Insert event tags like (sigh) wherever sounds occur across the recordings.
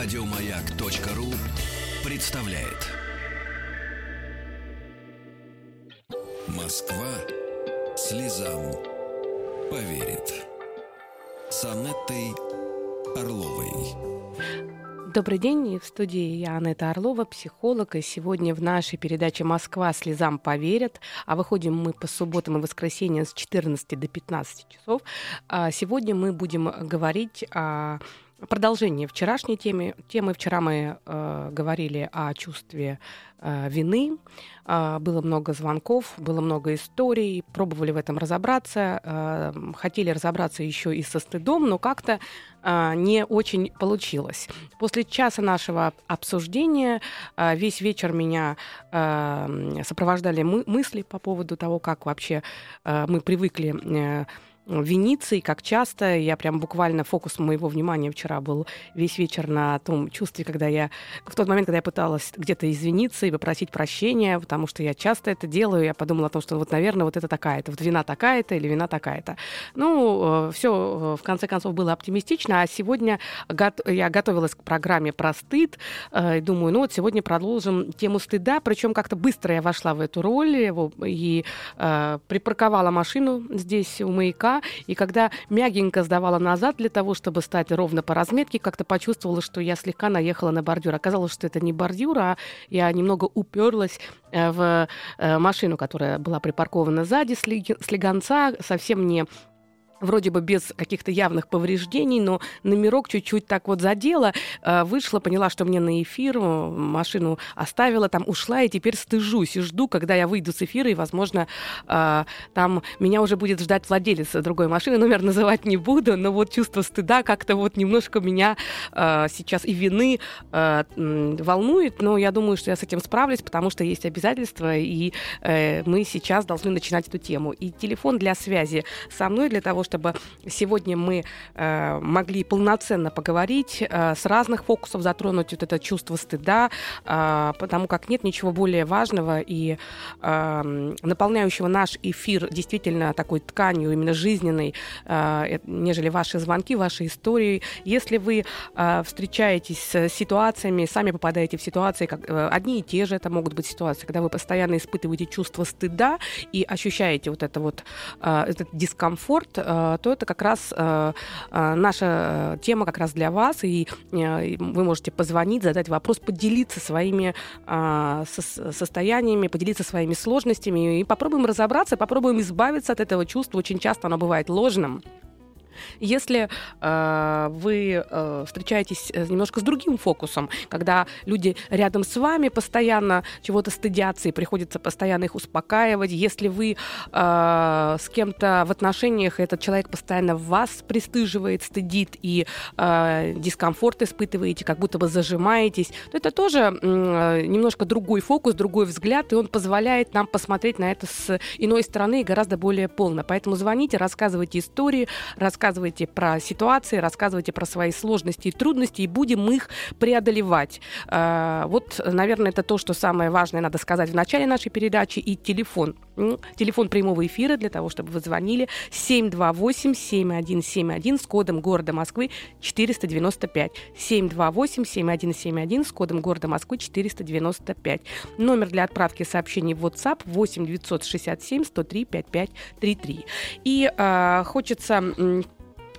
Радиомаяк.ру представляет. Москва слезам поверит. С Анеттой Орловой. Добрый день, в студии я Анетта Орлова, психолог, и сегодня в нашей передаче «Москва слезам поверят», а выходим мы по субботам и воскресеньям с 14 до 15 часов. А сегодня мы будем говорить о Продолжение вчерашней темы. Темы вчера мы э, говорили о чувстве э, вины. Э, было много звонков, было много историй. Пробовали в этом разобраться. Э, хотели разобраться еще и со стыдом, но как-то э, не очень получилось. После часа нашего обсуждения э, весь вечер меня э, сопровождали мы- мысли по поводу того, как вообще э, мы привыкли э, Венеции, как часто. Я прям буквально фокус моего внимания вчера был весь вечер на том чувстве, когда я... В тот момент, когда я пыталась где-то извиниться и попросить прощения, потому что я часто это делаю, я подумала о том, что вот, наверное, вот это такая-то, вот вина такая-то или вина такая-то. Ну, все, в конце концов, было оптимистично, а сегодня я готовилась к программе про стыд, и думаю, ну вот сегодня продолжим тему стыда, причем как-то быстро я вошла в эту роль и э, припарковала машину здесь у маяка, и когда мягенько сдавала назад для того, чтобы стать ровно по разметке, как-то почувствовала, что я слегка наехала на бордюр. Оказалось, что это не бордюр, а я немного уперлась э, в э, машину, которая была припаркована сзади, слегонца, совсем не вроде бы без каких-то явных повреждений, но номерок чуть-чуть так вот задела, э, вышла, поняла, что мне на эфир, машину оставила, там ушла, и теперь стыжусь и жду, когда я выйду с эфира, и, возможно, э, там меня уже будет ждать владелец другой машины, номер называть не буду, но вот чувство стыда как-то вот немножко меня э, сейчас и вины волнует, но я думаю, что я с этим справлюсь, потому что есть обязательства, и мы сейчас должны начинать эту тему. И телефон для связи со мной для того, чтобы сегодня мы э, могли полноценно поговорить, э, с разных фокусов затронуть вот это чувство стыда, э, потому как нет ничего более важного и э, наполняющего наш эфир действительно такой тканью, именно жизненной, э, нежели ваши звонки, ваши истории. Если вы э, встречаетесь с ситуациями, сами попадаете в ситуации, как, э, одни и те же это могут быть ситуации, когда вы постоянно испытываете чувство стыда и ощущаете вот это вот, э, этот дискомфорт, э, Э, то это как раз э, э, наша тема как раз для вас, и вы можете позвонить, задать вопрос, поделиться своими состояниями, поделиться своими сложностями, и попробуем разобраться, попробуем избавиться от этого чувства. Очень часто оно бывает ложным. Если э, вы э, встречаетесь э, немножко с другим фокусом, когда люди рядом с вами постоянно чего-то стыдятся и приходится постоянно их успокаивать, если вы э, с кем-то в отношениях, этот человек постоянно вас пристыживает, стыдит и э, дискомфорт испытываете, как будто бы зажимаетесь, то это тоже э, немножко другой фокус, другой взгляд, и он позволяет нам посмотреть на это с иной стороны и гораздо более полно. Поэтому звоните, рассказывайте истории, рассказывайте рассказывайте про ситуации, рассказывайте про свои сложности и трудности, и будем их преодолевать. Э, вот, наверное, это то, что самое важное надо сказать в начале нашей передачи. И телефон. Телефон прямого эфира для того, чтобы вы звонили 728-7171 с кодом города Москвы 495. 728-7171 с кодом города Москвы 495. Номер для отправки сообщений в WhatsApp 8 967 103 5533. И э, хочется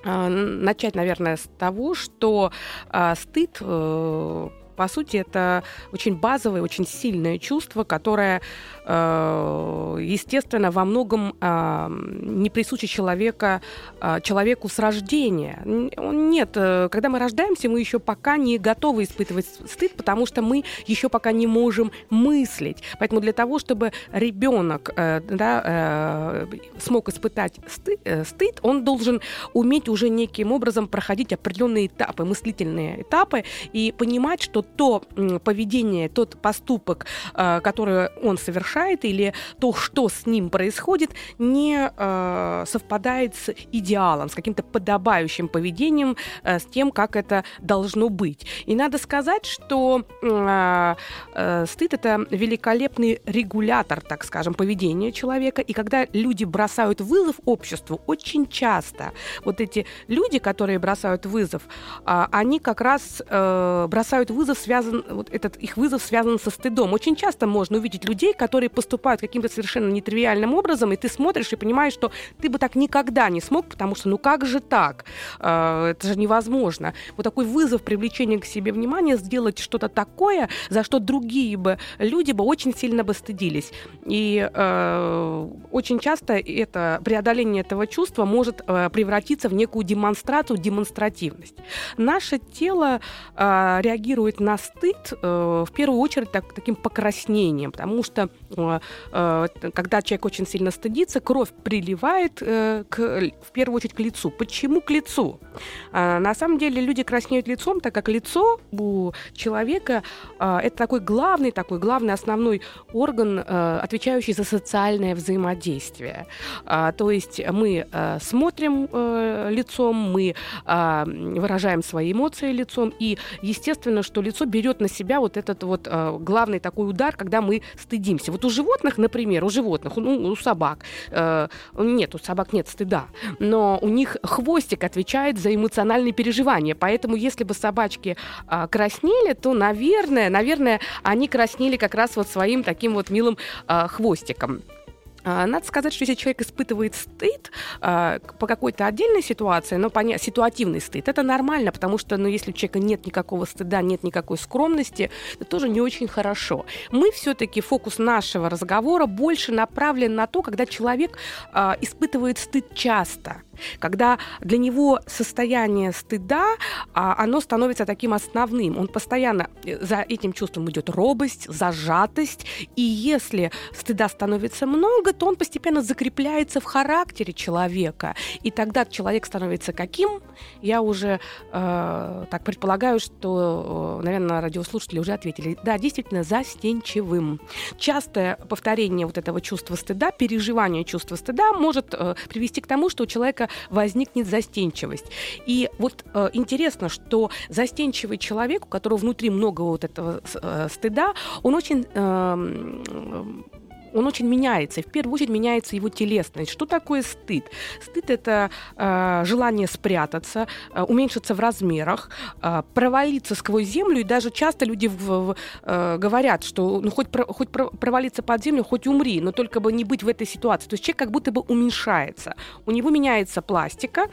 начать, наверное, с того, что э, стыд э, по сути, это очень базовое, очень сильное чувство, которое, естественно, во многом э, не присуще человека, э, человеку с рождения. Нет, когда мы рождаемся, мы еще пока не готовы испытывать стыд, потому что мы еще пока не можем мыслить. Поэтому для того, чтобы ребенок да, смог испытать стыд, он должен уметь уже неким образом проходить определенные этапы, мыслительные этапы, и понимать, что то поведение, тот поступок, э, который он совершает, или то, что с ним происходит, не э, совпадает с идеалом, с каким-то подобающим поведением, э, с тем, как это должно быть. И надо сказать, что стыд это великолепный регулятор, так скажем, поведения человека. И когда люди бросают вызов обществу, очень часто вот эти люди, которые бросают вызов, они как раз бросают вызов, связан, вот этот их вызов связан со стыдом. Очень часто можно увидеть людей, которые поступают каким-то совершенно нетривиальным образом, и ты смотришь и понимаешь, что ты бы так никогда не смог, потому что ну как же так? Э, это же невозможно. Вот такой вызов привлечения к себе внимания, сделать что-то такое, за что другие бы люди бы очень сильно бы стыдились. И э, очень часто это преодоление этого чувства может э, превратиться в некую демонстрацию, демонстративность. Наше тело э, реагирует на стыд э, в первую очередь так, таким покраснением, потому что когда человек очень сильно стыдится, кровь приливает э, к, в первую очередь к лицу. Почему к лицу? Э, на самом деле люди краснеют лицом, так как лицо у человека э, это такой главный, такой главный основной орган, э, отвечающий за социальное взаимодействие. Э, то есть мы э, смотрим э, лицом, мы э, выражаем свои эмоции лицом, и естественно, что лицо берет на себя вот этот вот э, главный такой удар, когда мы стыдимся. Вот у животных, например, у животных, ну, у собак, э, нет, у собак нет стыда, но у них хвостик отвечает за эмоциональные переживания, поэтому если бы собачки э, краснели, то, наверное, наверное, они краснели как раз вот своим таким вот милым э, хвостиком. А, надо сказать, что если человек испытывает стыд э, по какой-то отдельной ситуации, но поня- ситуативный стыд, это нормально, потому что, ну, если у человека нет никакого стыда, нет никакой скромности, это тоже не очень хорошо. Мы все-таки фокус нашего разговора больше направлен на то, когда человек э, испытывает стыд часто когда для него состояние стыда, а, оно становится таким основным. Он постоянно э, за этим чувством идет робость, зажатость, и если стыда становится много, то он постепенно закрепляется в характере человека, и тогда человек становится каким? Я уже э, так предполагаю, что, э, наверное, радиослушатели уже ответили. Да, действительно, застенчивым. Частое повторение вот этого чувства стыда, переживание чувства стыда может э, привести к тому, что у человека возникнет застенчивость. И вот э, интересно, что застенчивый человек, у которого внутри много вот этого э, стыда, он очень э, он очень меняется. И в первую очередь меняется его телесность. Что такое стыд? Стыд это э, желание спрятаться, э, уменьшиться в размерах, э, провалиться сквозь землю. И даже часто люди в, в, э, говорят, что ну, хоть, про, хоть про, провалиться под землю, хоть умри, но только бы не быть в этой ситуации. То есть человек как будто бы уменьшается. У него меняется пластика,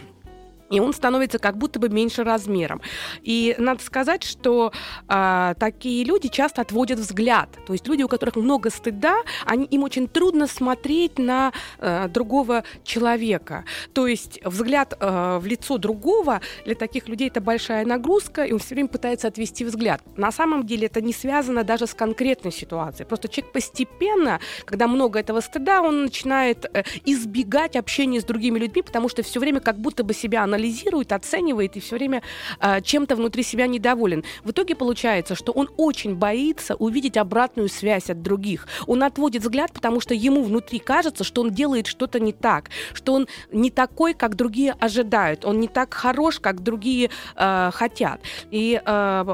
и он становится как будто бы меньше размером. И надо сказать, что э, такие люди часто отводят взгляд. То есть люди, у которых много стыда, они, им очень трудно смотреть на э, другого человека. То есть взгляд э, в лицо другого для таких людей это большая нагрузка, и он все время пытается отвести взгляд. На самом деле это не связано даже с конкретной ситуацией. Просто человек постепенно, когда много этого стыда, он начинает э, избегать общения с другими людьми, потому что все время как будто бы себя анализирует, оценивает и все время э, чем-то внутри себя недоволен. В итоге получается, что он очень боится увидеть обратную связь от других. Он отводит взгляд, потому что ему внутри кажется, что он делает что-то не так, что он не такой, как другие ожидают, он не так хорош, как другие э, хотят. И э,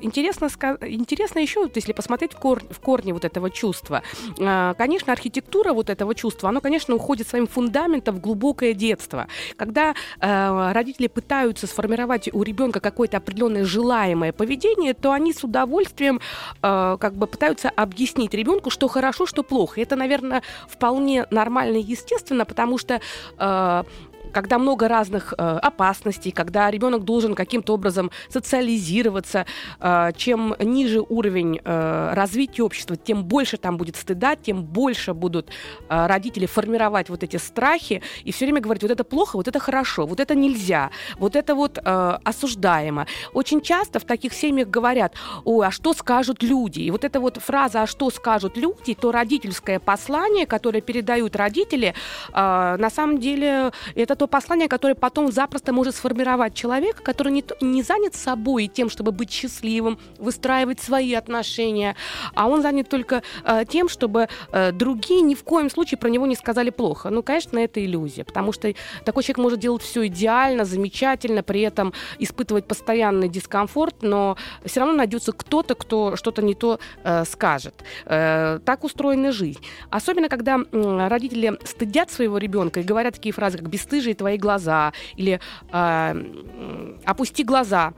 интересно, интересно еще, если посмотреть в, кор в корне вот этого чувства, э, конечно, архитектура вот этого чувства, оно, конечно, уходит своим фундаментом в глубокое детство. Когда э, родители пытаются сформировать у ребенка какое-то определенное желаемое поведение, то они с удовольствием э, как бы пытаются объяснить ребенку, что хорошо, что плохо. Это, наверное, вполне нормально и естественно, потому что э, когда много разных э, опасностей, когда ребенок должен каким-то образом социализироваться, э, чем ниже уровень э, развития общества, тем больше там будет стыда, тем больше будут э, родители формировать вот эти страхи и все время говорить, вот это плохо, вот это хорошо, вот это нельзя, вот это вот э, осуждаемо. Очень часто в таких семьях говорят, ой, а что скажут люди? И вот эта вот фраза «а что скажут люди», то родительское послание, которое передают родители, э, на самом деле это это то послание, которое потом запросто может сформировать человека, который не, не занят собой и тем, чтобы быть счастливым, выстраивать свои отношения, а он занят только э, тем, чтобы э, другие ни в коем случае про него не сказали плохо. Ну, конечно, это иллюзия, потому что такой человек может делать все идеально, замечательно, при этом испытывать постоянный дискомфорт, но все равно найдется кто-то, кто что-то не то э, скажет. Э, так устроена жизнь. Особенно, когда э, родители стыдят своего ребенка и говорят такие фразы, как «бесстыжие твои глаза» или э, «опусти глаза»,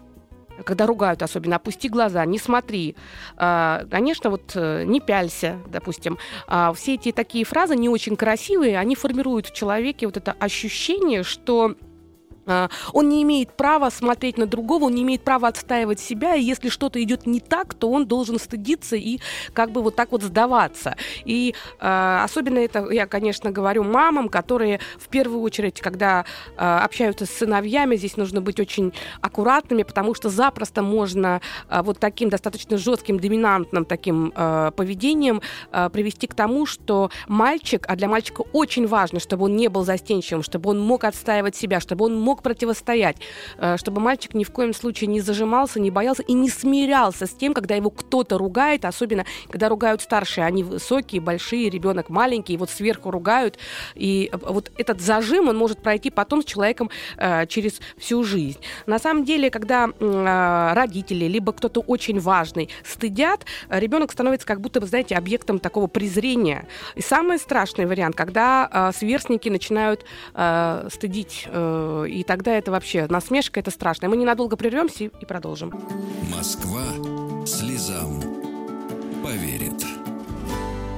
когда ругают особенно, опусти глаза, не смотри. А, конечно, вот э, не пялься, допустим. А, все эти такие фразы не очень красивые, они формируют в человеке вот это ощущение, что он не имеет права смотреть на другого, он не имеет права отстаивать себя, и если что-то идет не так, то он должен стыдиться и как бы вот так вот сдаваться. И э, особенно это я, конечно, говорю мамам, которые в первую очередь, когда э, общаются с сыновьями, здесь нужно быть очень аккуратными, потому что запросто можно э, вот таким достаточно жестким, доминантным таким э, поведением э, привести к тому, что мальчик, а для мальчика очень важно, чтобы он не был застенчивым, чтобы он мог отстаивать себя, чтобы он мог мог противостоять, э, чтобы мальчик ни в коем случае не зажимался, не боялся и не смирялся с тем, когда его кто-то ругает, особенно когда ругают старшие, они высокие, большие, ребенок маленький, вот сверху ругают, и э, вот этот зажим, он может пройти потом с человеком э, через всю жизнь. На самом деле, когда родители, либо кто-то очень важный стыдят, ребенок становится как будто, вы знаете, объектом такого презрения. И самый страшный вариант, когда сверстники начинают стыдить и и тогда это вообще насмешка, это страшно. Мы ненадолго прервемся и, и продолжим. Москва слезам поверит.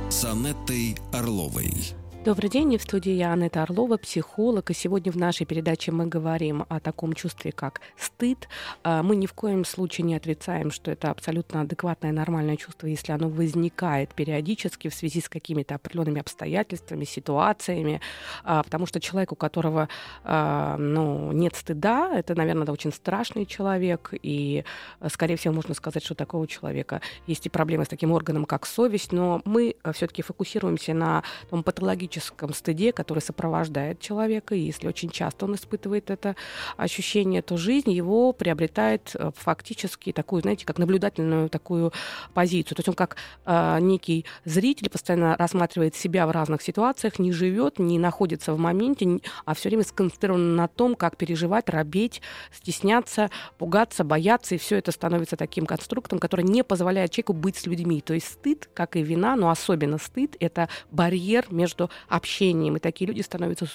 С Анеттой Орловой. Добрый день, в студии я Анетта Орлова, психолог, и сегодня в нашей передаче мы говорим о таком чувстве, как стыд. А, мы ни в коем случае не отрицаем, что это абсолютно адекватное, нормальное чувство, если оно возникает периодически в связи с какими-то определенными обстоятельствами, ситуациями, а, потому что человек, у которого а, ну, нет стыда, это, наверное, очень страшный человек, и, скорее всего, можно сказать, что у такого человека есть и проблемы с таким органом, как совесть, но мы все-таки фокусируемся на том патологическом психическом стыде, который сопровождает человека, и если очень часто он испытывает это ощущение, то жизнь его приобретает э, фактически такую, знаете, как наблюдательную такую позицию. То есть он как э, некий зритель постоянно рассматривает себя в разных ситуациях, не живет, не находится в моменте, а все время сконцентрирован на том, как переживать, робеть, стесняться, пугаться, бояться, и все это становится таким конструктом, который не позволяет человеку быть с людьми. То есть стыд, как и вина, но особенно стыд, это барьер между общением. И такие люди становятся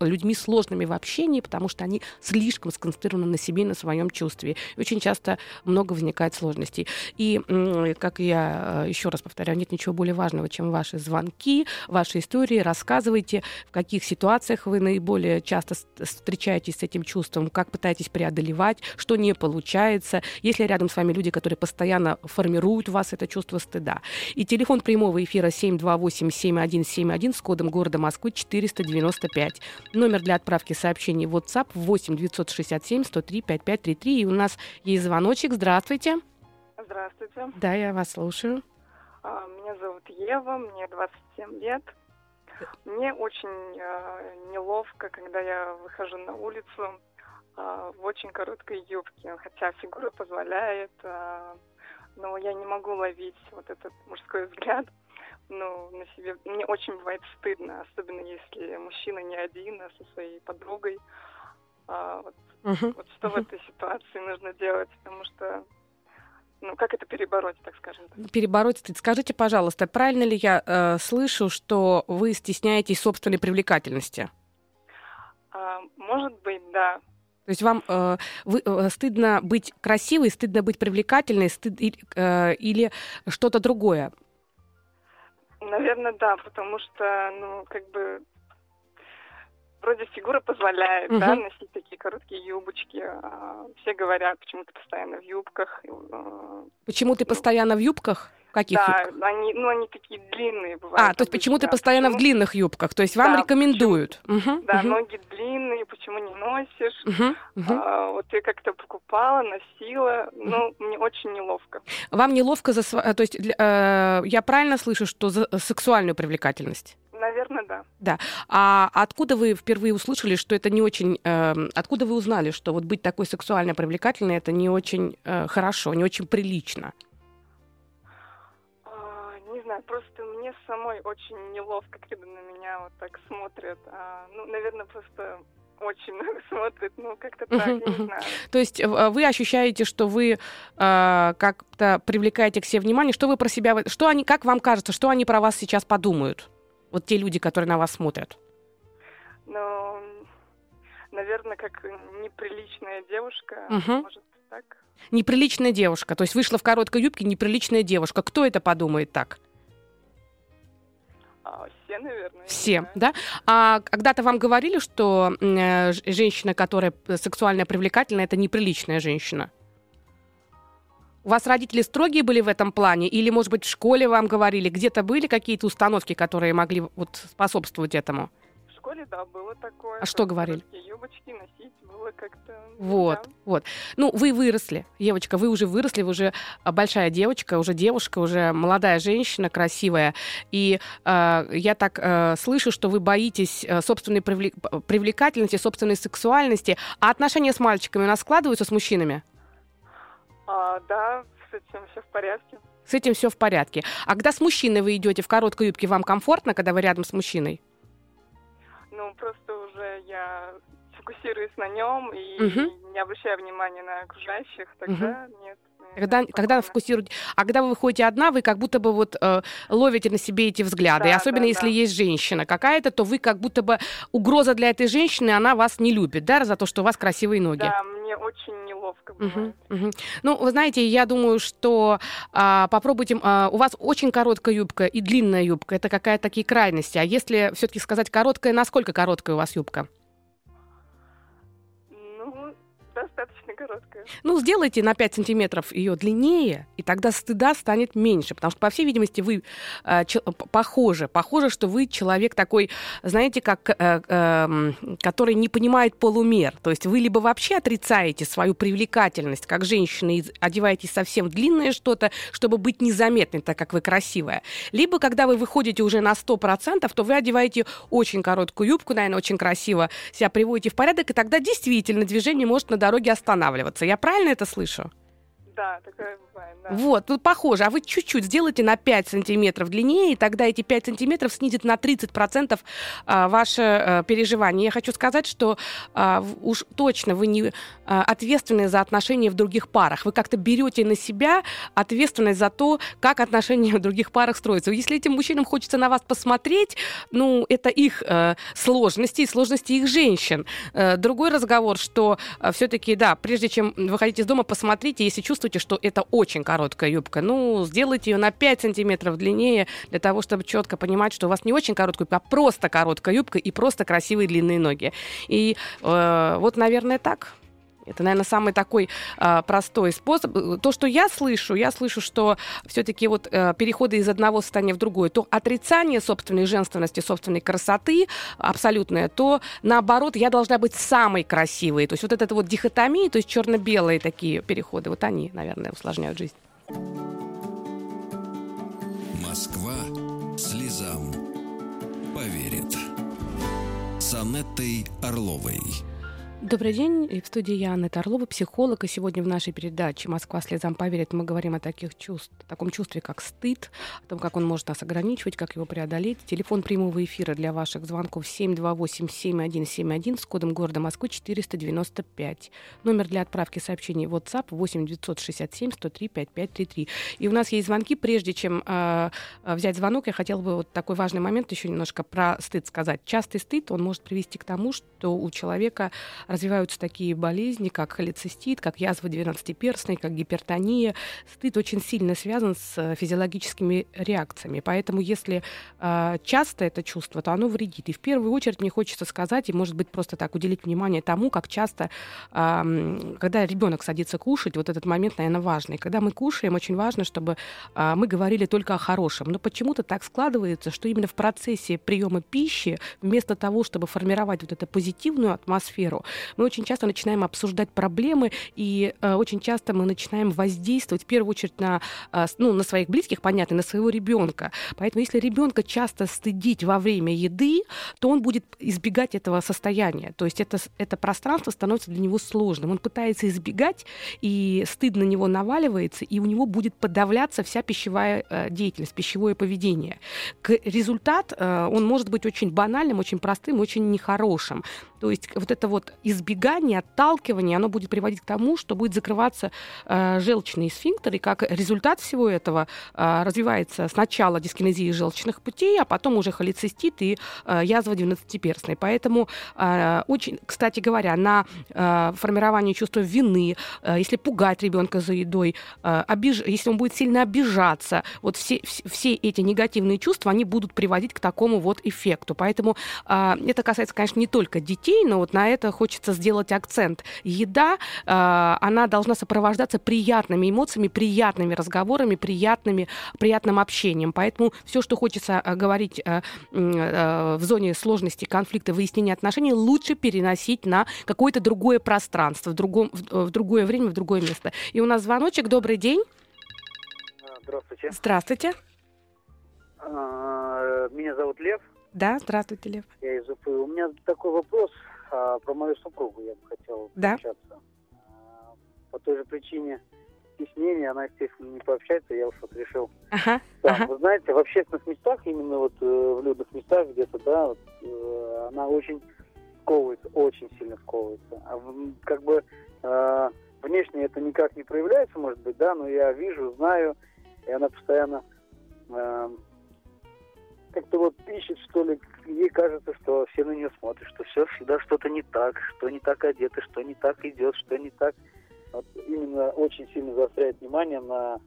людьми сложными в общении, потому что они слишком сконцентрированы на себе и на своем чувстве. И очень часто много возникает сложностей. И, как я э, еще раз повторяю, нет ничего более важного, чем ваши звонки, ваши истории. Рассказывайте, в каких ситуациях вы наиболее часто встречаетесь с этим чувством, как пытаетесь преодолевать, что не получается. Если рядом с вами люди, которые постоянно формируют у вас это чувство стыда. И телефон прямого эфира 728-7171 с кодом города Москвы 495. Номер для отправки сообщений в WhatsApp 8 967 103 5533. И у нас есть звоночек. Здравствуйте. Здравствуйте. Да, я вас слушаю. А, меня зовут Ева, мне 27 лет. Мне очень э, неловко, когда я выхожу на улицу э, в очень короткой юбке, хотя фигура позволяет, э, но я не могу ловить вот этот мужской взгляд ну, на себе. Мне очень бывает стыдно, особенно если мужчина не один, а со своей подругой. А, вот, uh-huh. вот что в этой ситуации нужно делать, потому что ну, как это перебороть, так скажем? Так? Перебороть стыд. Скажите, пожалуйста, правильно ли я э, слышу, что вы стесняетесь собственной привлекательности? А, может быть, да. То есть вам э, вы, э, стыдно быть красивой, стыдно быть привлекательной, стыд, э, или что-то другое? Наверное, да, потому что, ну, как бы вроде фигура позволяет, угу. да, носить такие короткие юбочки. А все говорят, почему ты постоянно в юбках. А, почему ты ну, постоянно в юбках? Каких да, юбках? они, ну, они такие длинные бывают. А, то есть почему ты постоянно почему? в длинных юбках? То есть вам да, рекомендуют? Почему, угу, да, угу. ноги длинные, почему не носишь? Угу, угу. А, вот я как-то покупала, носила, ну, мне очень неловко. Вам неловко за... То есть э, я правильно слышу, что за сексуальную привлекательность? Наверное, да. Да. А откуда вы впервые услышали, что это не очень... Э, откуда вы узнали, что вот быть такой сексуально привлекательной это не очень э, хорошо, не очень прилично? Знаю, просто мне самой очень неловко, когда на меня вот так смотрят. А, ну, наверное, просто очень много (laughs) смотрит, ну как-то так, uh-huh, не знаю. То есть э, вы ощущаете, что вы э, как-то привлекаете к себе внимание, что вы про себя, что они, как вам кажется, что они про вас сейчас подумают? Вот те люди, которые на вас смотрят. Ну, наверное, как неприличная девушка, uh-huh. может так. Неприличная девушка, то есть вышла в короткой юбке неприличная девушка. Кто это подумает так? А, все, наверное. Все, да? А когда-то вам говорили, что э, женщина, которая сексуально привлекательна, это неприличная женщина? У вас родители строгие были в этом плане? Или, может быть, в школе вам говорили, где-то были какие-то установки, которые могли вот способствовать этому? Школе, да, было такое. А что говорили? Юбочки носить было как-то... Вот, да. вот. Ну, вы выросли, девочка, вы уже выросли, вы уже а, большая девочка, уже девушка, уже молодая женщина, красивая. И э, я так э, слышу, что вы боитесь э, собственной привлек... привлекательности, собственной сексуальности. А отношения с мальчиками у нас складываются с мужчинами? А, да, с этим все в порядке. С этим все в порядке. А когда с мужчиной вы идете в короткой юбке, вам комфортно, когда вы рядом с мужчиной? Просто уже я фокусируюсь на нем и угу. не обращаю внимания на окружающих, тогда угу. нет. Когда, когда фокусируете. А когда вы выходите одна, вы как будто бы вот э, ловите на себе эти взгляды. Да, и особенно да, если да. есть женщина какая-то, то вы как будто бы угроза для этой женщины, она вас не любит, да, за то, что у вас красивые ноги. Да, мне очень неловко бывает. Угу, угу. Ну, вы знаете, я думаю, что а, попробуйте. А, у вас очень короткая юбка и длинная юбка. Это какая-то такие крайности. А если все-таки сказать короткая, насколько короткая у вас юбка? Короткая. Ну, сделайте на 5 сантиметров ее длиннее, и тогда стыда станет меньше. Потому что, по всей видимости, вы э, ч- похожи. Похоже, что вы человек такой, знаете, как, э, э, который не понимает полумер. То есть вы либо вообще отрицаете свою привлекательность как женщина и одеваетесь совсем длинное что-то, чтобы быть незаметной, так как вы красивая. Либо, когда вы выходите уже на 100%, то вы одеваете очень короткую юбку, наверное, очень красиво себя приводите в порядок, и тогда действительно движение может на дороге останавливаться. Я правильно это слышу? Да, бывает, да. Вот, тут похоже. А вы чуть-чуть сделайте на 5 сантиметров длиннее, и тогда эти 5 сантиметров снизит на 30% а, ваше а, переживание. Я хочу сказать, что а, уж точно вы не ответственны за отношения в других парах. Вы как-то берете на себя ответственность за то, как отношения в других парах строятся. Если этим мужчинам хочется на вас посмотреть, ну, это их сложности и сложности их женщин. А, другой разговор, что все-таки, да, прежде чем выходить из дома, посмотрите, если чувствуете, чувствуете, что это очень короткая юбка, ну, сделайте ее на 5 сантиметров длиннее, для того, чтобы четко понимать, что у вас не очень короткая юбка, а просто короткая юбка и просто красивые длинные ноги. И э, вот, наверное, так. Это, наверное, самый такой э, простой способ. То, что я слышу, я слышу, что все-таки вот э, переходы из одного состояния в другое, то отрицание собственной женственности, собственной красоты абсолютное, то наоборот, я должна быть самой красивой. То есть вот эта вот дихотомия, то есть черно-белые такие переходы, вот они, наверное, усложняют жизнь. Москва слезам поверит. С Анеттой Орловой. Добрый день. В студии я, Анна Орлова, психолог. И сегодня в нашей передаче «Москва слезам поверит» мы говорим о таких чувств, о таком чувстве, как стыд, о том, как он может нас ограничивать, как его преодолеть. Телефон прямого эфира для ваших звонков 728-7171 с кодом города Москвы 495. Номер для отправки сообщений WhatsApp 8 967 103 5533. И у нас есть звонки. Прежде чем э, взять звонок, я хотела бы вот такой важный момент еще немножко про стыд сказать. Частый стыд, он может привести к тому, что у человека развиваются такие болезни, как холецистит, как язва двенадцатиперстной, как гипертония. Стыд очень сильно связан с э, физиологическими реакциями. Поэтому если э, часто это чувство, то оно вредит. И в первую очередь мне хочется сказать, и может быть просто так уделить внимание тому, как часто, э, когда ребенок садится кушать, вот этот момент, наверное, важный. Когда мы кушаем, очень важно, чтобы э, мы говорили только о хорошем. Но почему-то так складывается, что именно в процессе приема пищи, вместо того, чтобы формировать вот эту позитивную атмосферу, мы очень часто начинаем обсуждать проблемы, и э, очень часто мы начинаем воздействовать в первую очередь на, э, ну, на своих близких, понятно, на своего ребенка. Поэтому если ребенка часто стыдить во время еды, то он будет избегать этого состояния. То есть это, это пространство становится для него сложным. Он пытается избегать, и стыд на него наваливается, и у него будет подавляться вся пищевая э, деятельность, пищевое поведение. К результат э, он может быть очень банальным, очень простым, очень нехорошим. То есть вот это вот избегание, отталкивание, оно будет приводить к тому, что будет закрываться э, желчный сфинктер, и как результат всего этого э, развивается сначала дискинезия желчных путей, а потом уже холецистит и э, язва двенадцатиперстной. Поэтому э, очень, кстати говоря, на э, формирование чувства вины, э, если пугать ребенка за едой, э, обиж... если он будет сильно обижаться, вот все, все эти негативные чувства, они будут приводить к такому вот эффекту. Поэтому э, это касается, конечно, не только детей, детей, но вот на это хочется сделать акцент. Еда, э, она должна сопровождаться приятными эмоциями, приятными разговорами, приятными, приятным общением. Поэтому все, что хочется э, говорить э, э, в зоне сложности, конфликта, выяснения отношений, лучше переносить на какое-то другое пространство, в, другом, в, в другое время, в другое место. И у нас звоночек. Добрый день. Здравствуйте. Здравствуйте. А, меня зовут Лев. Да, здравствуйте, Лев. Я из Уфы. У меня такой вопрос а, про мою супругу. Я бы хотел да. пообщаться. А, по той же причине стеснения она, естественно, не пообщается. Я уж вот решил. Ага, да, ага. Вы знаете, в общественных местах, именно вот э, в людных местах где-то, да, вот, э, она очень сковывается, очень сильно сковывается. А как бы э, внешне это никак не проявляется, может быть, да, но я вижу, знаю, и она постоянно э, как-то вот ищет, что ли, ей кажется, что все на нее смотрят, что все всегда что-то не так, что не так одето, что не так идет, что не так. Вот именно очень сильно заостряет внимание на,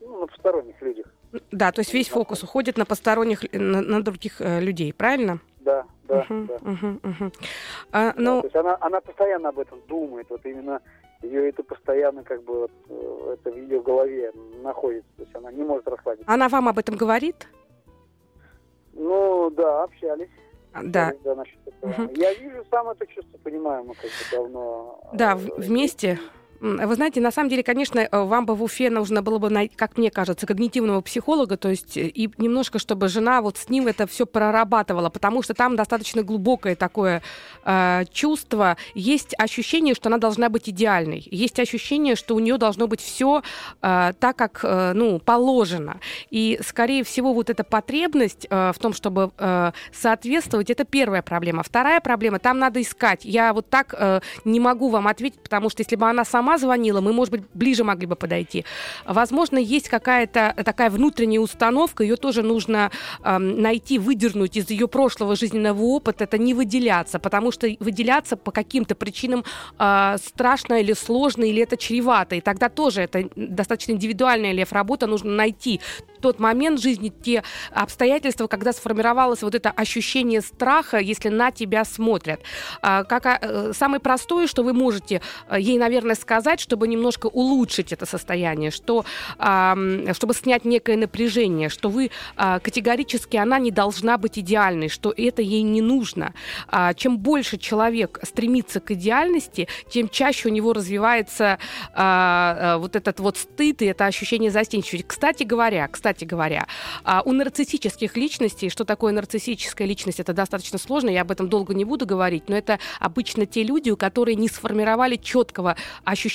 ну, на посторонних людях. Да, то есть весь фокус уходит на посторонних, на, на других э, людей, правильно? Да, да, угу, да. Угу, угу. А, ну... да то есть она, она постоянно об этом думает, вот именно ее это постоянно как бы вот, э, это в ее голове находится, то есть она не может расслабиться. Она вам об этом говорит? Ну, да, общались. Да. да. Угу. Я вижу сам это чувство, понимаю, мы как бы давно... Да, э, вместе вы знаете, на самом деле, конечно, э, вам бы в Уфе нужно было бы, как мне кажется, когнитивного психолога, то есть э, и немножко, чтобы жена вот с ним это все прорабатывала, потому что там достаточно глубокое такое э, чувство. Есть ощущение, что она должна быть идеальной. Есть ощущение, что у нее должно быть все э, так, как, э, ну, положено. И, скорее всего, вот эта потребность э, в том, чтобы э, соответствовать, это первая проблема. Вторая проблема, там надо искать. Я вот так э, не могу вам ответить, потому что если бы она сама сама звонила, мы, может быть, ближе могли бы подойти. Возможно, есть какая-то такая внутренняя установка, ее тоже нужно э, найти, выдернуть из ее прошлого жизненного опыта, это не выделяться, потому что выделяться по каким-то причинам э, страшно или сложно, или это чревато. И тогда тоже это достаточно индивидуальная лев работа, нужно найти тот момент в жизни, те обстоятельства, когда сформировалось вот это ощущение страха, если на тебя смотрят. А, как, а, самое простое, что вы можете а, ей, наверное, сказать, чтобы немножко улучшить это состояние, что, чтобы снять некое напряжение, что вы а, категорически, она не должна быть идеальной, что это ей не нужно. А, чем больше человек стремится к идеальности, тем чаще у него развивается а, вот этот вот стыд и это ощущение застенчивости. Кстати говоря, кстати говоря. У нарциссических личностей, что такое нарциссическая личность, это достаточно сложно, я об этом долго не буду говорить, но это обычно те люди, у которых не сформировали четкого ощущения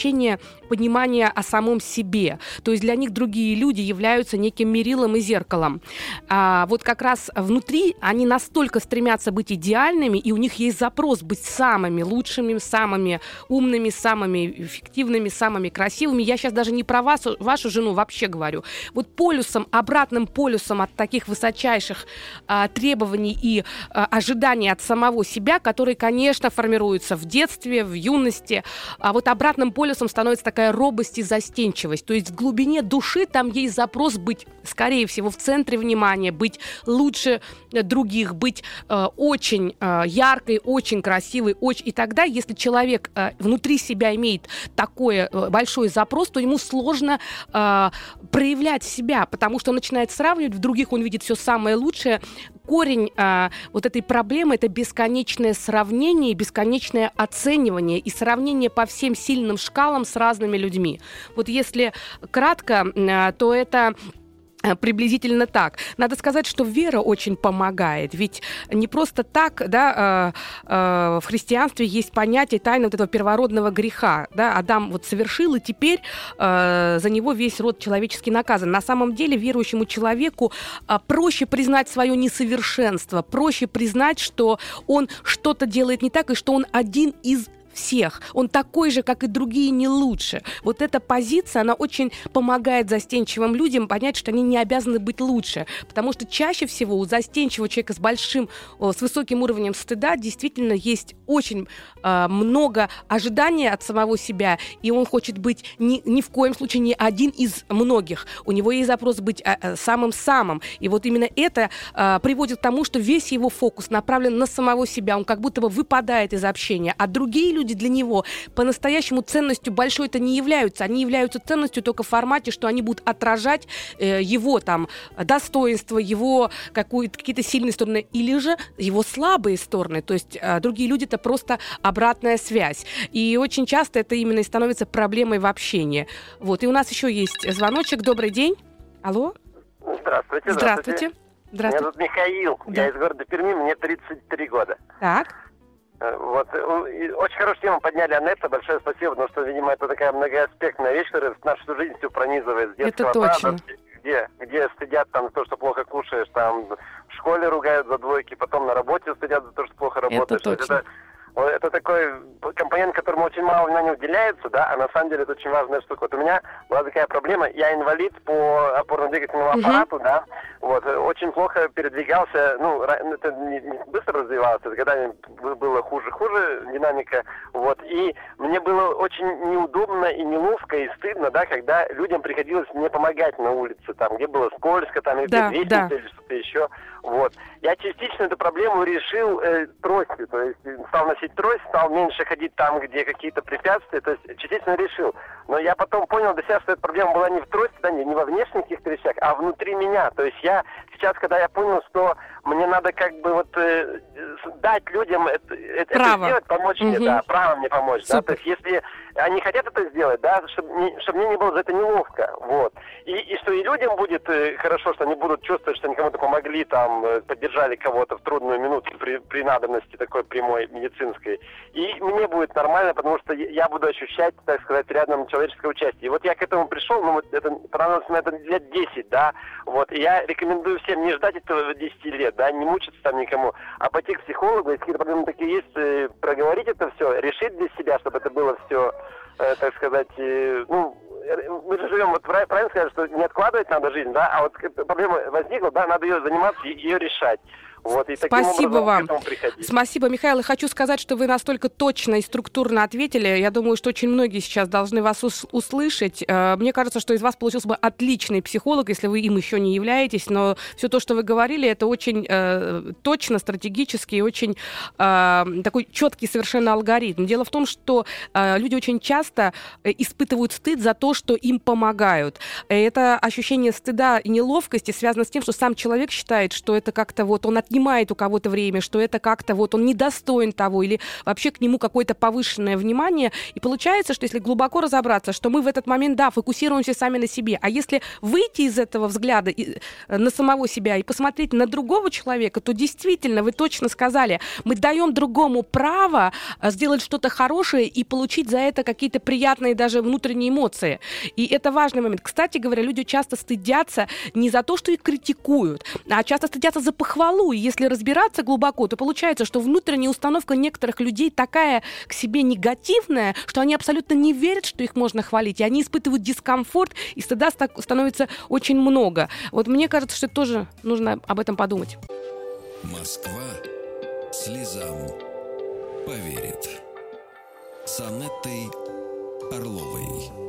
понимания о самом себе. То есть для них другие люди являются неким мерилом и зеркалом. А вот как раз внутри они настолько стремятся быть идеальными, и у них есть запрос быть самыми лучшими, самыми умными, самыми эффективными, самыми красивыми. Я сейчас даже не про вас, вашу жену вообще говорю. Вот полюсом обратным полюсом от таких высочайших а, требований и а, ожиданий от самого себя, которые, конечно, формируются в детстве, в юности. А вот обратным полюсом полюсом становится такая робость и застенчивость. То есть в глубине души там есть запрос быть, скорее всего, в центре внимания, быть лучше других, быть э, очень э, яркой, очень красивой, очень... И тогда, если человек э, внутри себя имеет такой э, большой запрос, то ему сложно э, проявлять себя, потому что он начинает сравнивать, в других он видит все самое лучшее, корень а, вот этой проблемы это бесконечное сравнение, бесконечное оценивание и сравнение по всем сильным шкалам с разными людьми. Вот если кратко, а, то это Э, приблизительно так. Надо сказать, что вера очень помогает. Ведь не просто так, да, э, э, в христианстве есть понятие тайны вот этого первородного греха. Да? Адам вот совершил, и теперь э, за него весь род человеческий наказан. На самом деле верующему человеку э, проще признать свое несовершенство, проще признать, что он что-то делает не так, и что он один из всех. Он такой же, как и другие, не лучше. Вот эта позиция, она очень помогает застенчивым людям понять, что они не обязаны быть лучше. Потому что чаще всего у застенчивого человека с большим, с высоким уровнем стыда действительно есть очень э, много ожиданий от самого себя, и он хочет быть ни, ни в коем случае не один из многих. У него есть запрос быть э, самым-самым. И вот именно это э, приводит к тому, что весь его фокус направлен на самого себя. Он как будто бы выпадает из общения. А другие люди люди для него по-настоящему ценностью большой это не являются. Они являются ценностью только в формате, что они будут отражать э, его там достоинство, его какие-то сильные стороны или же его слабые стороны. То есть э, другие люди это просто обратная связь. И очень часто это именно и становится проблемой в общении. Вот. И у нас еще есть звоночек. Добрый день. Алло. Здравствуйте. Здравствуйте. Здравствуйте. Меня зовут Михаил. Да. Я из города Перми, мне 33 года. Так. Э, вот. Э, очень хорошую тему подняли Анетта. Большое спасибо, потому что, видимо, это такая многоаспектная вещь, которая нашу жизнь всю пронизывает с детского это точно. Сада, где, где стыдят там то, что плохо кушаешь, там в школе ругают за двойки, потом на работе стыдят за то, что плохо работаешь. Это точно. Это, это такой компонент, которому очень мало внимания уделяется, да, а на самом деле это очень важная штука. Вот у меня была такая проблема, я инвалид по опорно-двигательному аппарату, uh-huh. да, вот, очень плохо передвигался, ну, это не, не быстро развивалось, это когда было хуже-хуже динамика, вот, и мне было очень неудобно и неловко и стыдно, да, когда людям приходилось мне помогать на улице, там, где было скользко, там, или да, да. или что-то еще, вот. Я частично эту проблему решил э, тростью, то есть стал носить трость, стал меньше ходить там, где какие-то препятствия, то есть частично решил. Но я потом понял для себя, что эта проблема была не в трости, да, не, не во внешних каких-то вещах, а внутри меня. То есть я сейчас, когда я понял, что мне надо как бы вот э, дать людям это, право. это сделать, помочь угу. мне, да, право мне помочь, Супер. да, то есть если они хотят это сделать, да, чтобы, не, чтобы мне не было за это неловко, вот. И, и что и людям будет э, хорошо, что они будут чувствовать, что они кому-то помогли, там, э, поддержали кого-то в трудную минуту при, при надобности такой прямой медицинской. И мне будет нормально, потому что я буду ощущать, так сказать, рядом человеческое участие. И вот я к этому пришел, ну, вот это понадобилось на это лет 10, да, вот, и я рекомендую всем не ждать этого 10 лет, да, не мучиться там никому, а пойти к психологу, если какие-то проблемы такие есть, э, проговорить это все, решить для себя, чтобы это было все, э, так сказать, э, ну, мы же живем, вот правильно сказать, что не откладывать надо жизнь, да, а вот проблема возникла, да, надо ее заниматься и ее решать. Вот, и Спасибо вам. Спасибо, Михаил. И хочу сказать, что вы настолько точно и структурно ответили. Я думаю, что очень многие сейчас должны вас услышать. Э, мне кажется, что из вас получился бы отличный психолог, если вы им еще не являетесь. Но все то, что вы говорили, это очень э, точно, стратегически и очень э, такой четкий совершенно алгоритм. Дело в том, что э, люди очень часто э, испытывают стыд за то, что им помогают. Это ощущение стыда и неловкости связано с тем, что сам человек считает, что это как-то вот он от отнимает у кого-то время, что это как-то вот он недостоин того, или вообще к нему какое-то повышенное внимание. И получается, что если глубоко разобраться, что мы в этот момент, да, фокусируемся сами на себе, а если выйти из этого взгляда э, на самого себя и посмотреть на другого человека, то действительно, вы точно сказали, мы даем другому право э, сделать что-то хорошее и получить за это какие-то приятные даже внутренние эмоции. И это важный момент. Кстати говоря, люди часто стыдятся не за то, что их критикуют, а часто стыдятся за похвалу если разбираться глубоко, то получается, что внутренняя установка некоторых людей такая к себе негативная, что они абсолютно не верят, что их можно хвалить, и они испытывают дискомфорт, и стыда становится очень много. Вот мне кажется, что тоже нужно об этом подумать. Москва слезам поверит. С Анеттой Орловой.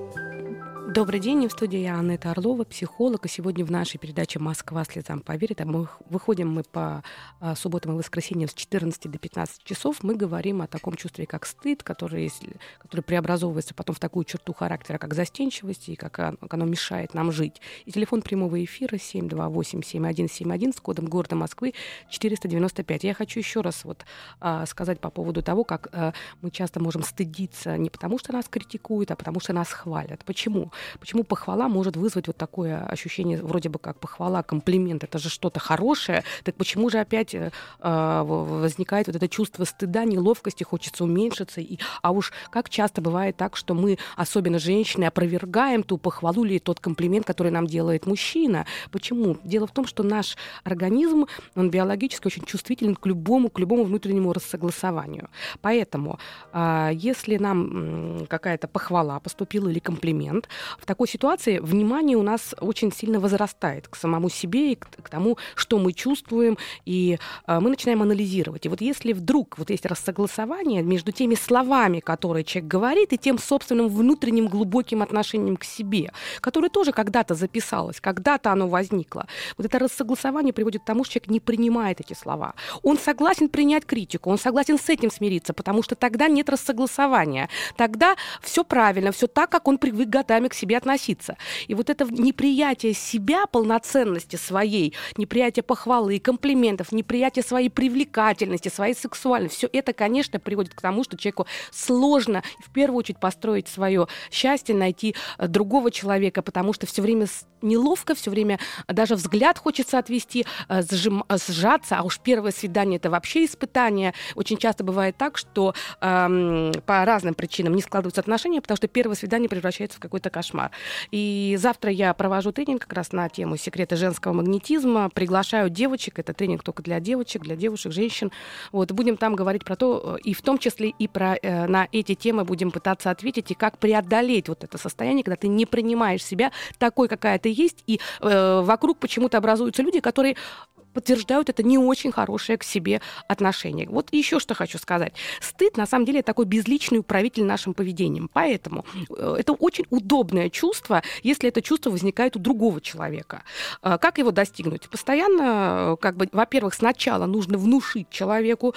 Добрый день, в студии я Анна Орлова, психолог, и сегодня в нашей передаче «Москва слезам поверит», а мы выходим мы по а, субботам и воскресеньям с 14 до 15 часов, мы говорим о таком чувстве, как стыд, который, который преобразовывается потом в такую черту характера, как застенчивость, и как оно, как оно мешает нам жить. И телефон прямого эфира 728-7171 с кодом города Москвы 495. Я хочу еще раз вот а, сказать по поводу того, как а, мы часто можем стыдиться не потому, что нас критикуют, а потому что нас хвалят. Почему? Почему похвала может вызвать вот такое ощущение, вроде бы как похвала, комплимент, это же что-то хорошее, так почему же опять э, возникает вот это чувство стыда, неловкости, хочется уменьшиться, и, а уж как часто бывает так, что мы, особенно женщины, опровергаем ту похвалу или тот комплимент, который нам делает мужчина. Почему? Дело в том, что наш организм, он биологически очень чувствителен к любому, к любому внутреннему рассогласованию. Поэтому, э, если нам какая-то похвала поступила или комплимент, в такой ситуации внимание у нас очень сильно возрастает к самому себе и к, к тому, что мы чувствуем, и э, мы начинаем анализировать. И вот если вдруг вот есть рассогласование между теми словами, которые человек говорит, и тем собственным внутренним глубоким отношением к себе, которое тоже когда-то записалось, когда-то оно возникло, вот это рассогласование приводит к тому, что человек не принимает эти слова. Он согласен принять критику, он согласен с этим смириться, потому что тогда нет рассогласования. Тогда все правильно, все так, как он привык годами к себе относиться. И вот это неприятие себя, полноценности своей, неприятие похвалы и комплиментов, неприятие своей привлекательности, своей сексуальности, все это, конечно, приводит к тому, что человеку сложно в первую очередь построить свое счастье, найти э, другого человека, потому что все время неловко, все время даже взгляд хочется отвести, э, зажим, э, сжаться, а уж первое свидание это вообще испытание. Очень часто бывает так, что эм, по разным причинам не складываются отношения, потому что первое свидание превращается в какой-то кошмар. И завтра я провожу тренинг как раз на тему секреты женского магнетизма. Приглашаю девочек. Это тренинг только для девочек, для девушек, женщин. Вот будем там говорить про то, и в том числе и про э, на эти темы будем пытаться ответить и как преодолеть вот это состояние, когда ты не принимаешь себя такой, какая ты есть, и э, вокруг почему-то образуются люди, которые подтверждают это не очень хорошее к себе отношение. Вот еще что хочу сказать. Стыд, на самом деле, такой безличный управитель нашим поведением. Поэтому э, это очень удобное чувство, если это чувство возникает у другого человека. Э, как его достигнуть? Постоянно, э, как бы, во-первых, сначала нужно внушить человеку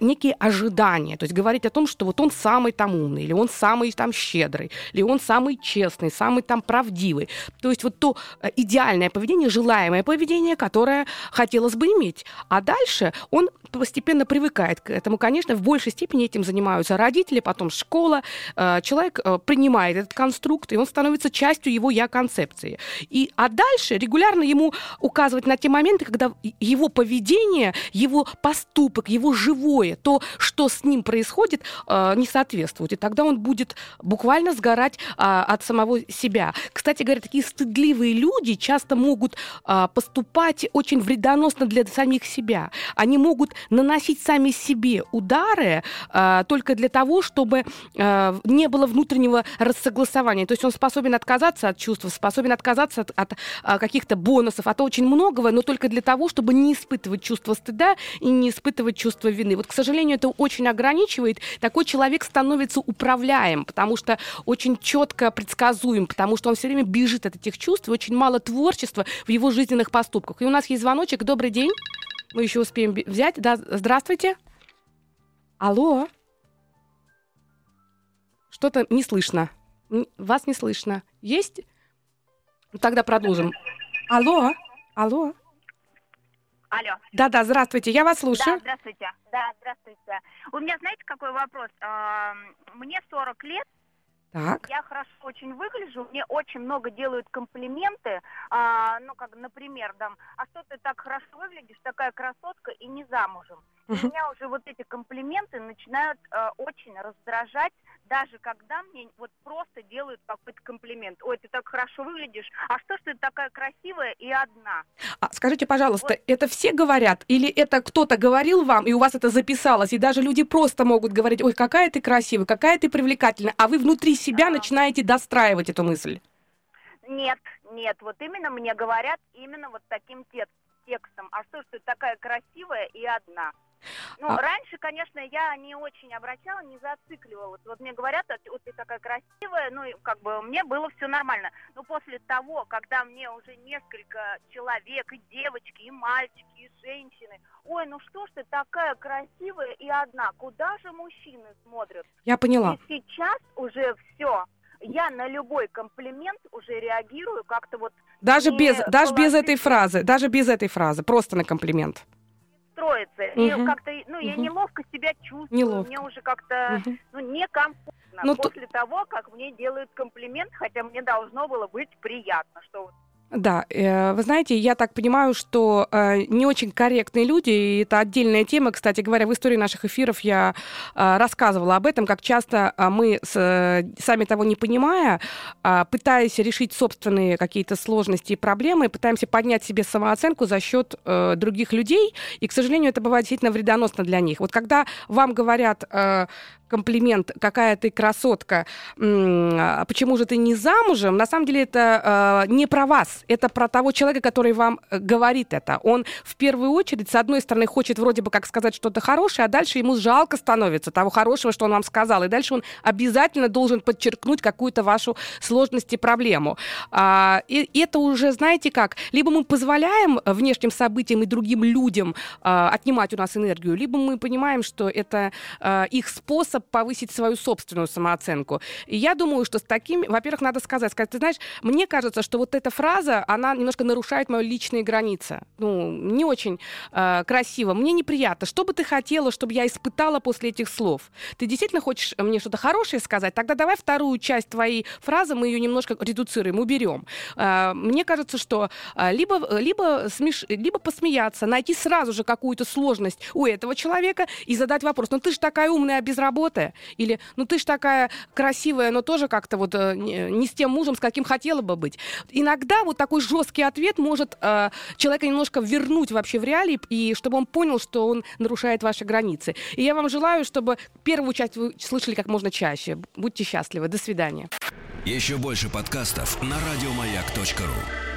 некие ожидания, то есть говорить о том, что вот он самый там умный, или он самый там щедрый, или он самый честный, самый там правдивый. То есть вот то идеальное поведение, желаемое поведение, которое хотелось бы иметь. А дальше он постепенно привыкает к этому. Конечно, в большей степени этим занимаются родители, потом школа. Э, человек э, принимает этот конструкт, и он становится частью его я-концепции. И, а дальше регулярно ему указывать на те моменты, когда его поведение, его поступок, его живое, то, что с ним происходит, э, не соответствует. И тогда он будет буквально сгорать от самого себя. Кстати говоря, такие стыдливые люди часто могут поступать очень вредоносно для самих себя. Они могут наносить сами себе удары э, только для того, чтобы э, не было внутреннего рассогласования. То есть он способен отказаться от чувств, способен отказаться от, от э, каких-то бонусов, от очень многого, но только для того, чтобы не испытывать чувство стыда и не испытывать чувство вины. Вот, к сожалению, это очень ограничивает. Такой человек становится управляем, потому что очень четко предсказуем, потому что он все время бежит от этих чувств, и очень мало творчества в его жизненных поступках. И у нас есть звоночек. Добрый день. Мы еще успеем взять. Да, здравствуйте. Алло. Что-то не слышно. Вас не слышно. Есть? Тогда продолжим. Алло. Алло. Алло. Да-да, здравствуйте, я вас слушаю. Да, здравствуйте. Да, здравствуйте. У меня, знаете, какой вопрос? Мне 40 лет, так. Я хорошо очень выгляжу, мне очень много делают комплименты, а, ну, как, например, там, а что ты так хорошо выглядишь, такая красотка и не замужем. И меня уже вот эти комплименты начинают э, очень раздражать, даже когда мне вот просто делают какой-то комплимент. Ой, ты так хорошо выглядишь, а что ж ты такая красивая и одна? А, скажите, пожалуйста, вот. это все говорят, или это кто-то говорил вам, и у вас это записалось, и даже люди просто могут говорить, ой, какая ты красивая, какая ты привлекательная, а вы внутри себя а. начинаете достраивать эту мысль? Нет, нет, вот именно мне говорят именно вот таким текстом. А что ж ты такая красивая и одна? Ну, а... раньше, конечно, я не очень обращала, не зацикливалась. Вот мне говорят, вот ты такая красивая, ну, как бы мне было все нормально. Но после того, когда мне уже несколько человек, и девочки, и мальчики, и женщины, ой, ну что ж ты такая красивая и одна, куда же мужчины смотрят? Я поняла. И сейчас уже все, я на любой комплимент уже реагирую как-то вот... Даже без, даже без этой фразы, даже без этой фразы, просто на комплимент строится. Угу. И как-то, ну, угу. я неловко себя чувствую. Неловко. Мне уже как-то, угу. ну, некомфортно ну, после то... того, как мне делают комплимент, хотя мне должно было быть приятно, что вот да, э, вы знаете, я так понимаю, что э, не очень корректные люди, и это отдельная тема, кстати говоря, в истории наших эфиров я э, рассказывала об этом, как часто мы, сами того не понимая, пытаясь решить собственные какие-то сложности и проблемы, пытаемся поднять себе самооценку за счет других людей, и, к сожалению, это бывает действительно вредоносно для них. Вот когда вам говорят комплимент, какая ты красотка, а почему же ты не замужем, на самом деле это не про вас, это про того человека, который вам э, говорит это. Он в первую очередь, с одной стороны, хочет вроде бы как сказать что-то хорошее, а дальше ему жалко становится того хорошего, что он вам сказал, и дальше он обязательно должен подчеркнуть какую-то вашу сложность и проблему. А, и это уже, знаете как, либо мы позволяем внешним событиям и другим людям а, отнимать у нас энергию, либо мы понимаем, что это а, их способ повысить свою собственную самооценку. И я думаю, что с такими, во-первых, надо сказать, сказать, ты знаешь, мне кажется, что вот эта фраза, она немножко нарушает мои личные границы. Ну, не очень э, красиво. Мне неприятно. Что бы ты хотела, чтобы я испытала после этих слов? Ты действительно хочешь мне что-то хорошее сказать? Тогда давай вторую часть твоей фразы, мы ее немножко редуцируем, уберем. Э, мне кажется, что э, либо, либо, смеш... либо посмеяться, найти сразу же какую-то сложность у этого человека и задать вопрос. Ну ты же такая умная без работы? Или, ну ты ж такая красивая, но тоже как-то вот э, не с тем мужем, с каким хотела бы быть. Иногда вот такой жесткий ответ может э, человека немножко вернуть вообще в реалии, и чтобы он понял, что он нарушает ваши границы. И я вам желаю, чтобы первую часть вы слышали как можно чаще. Будьте счастливы. До свидания. Еще больше подкастов на радиомаяк.ру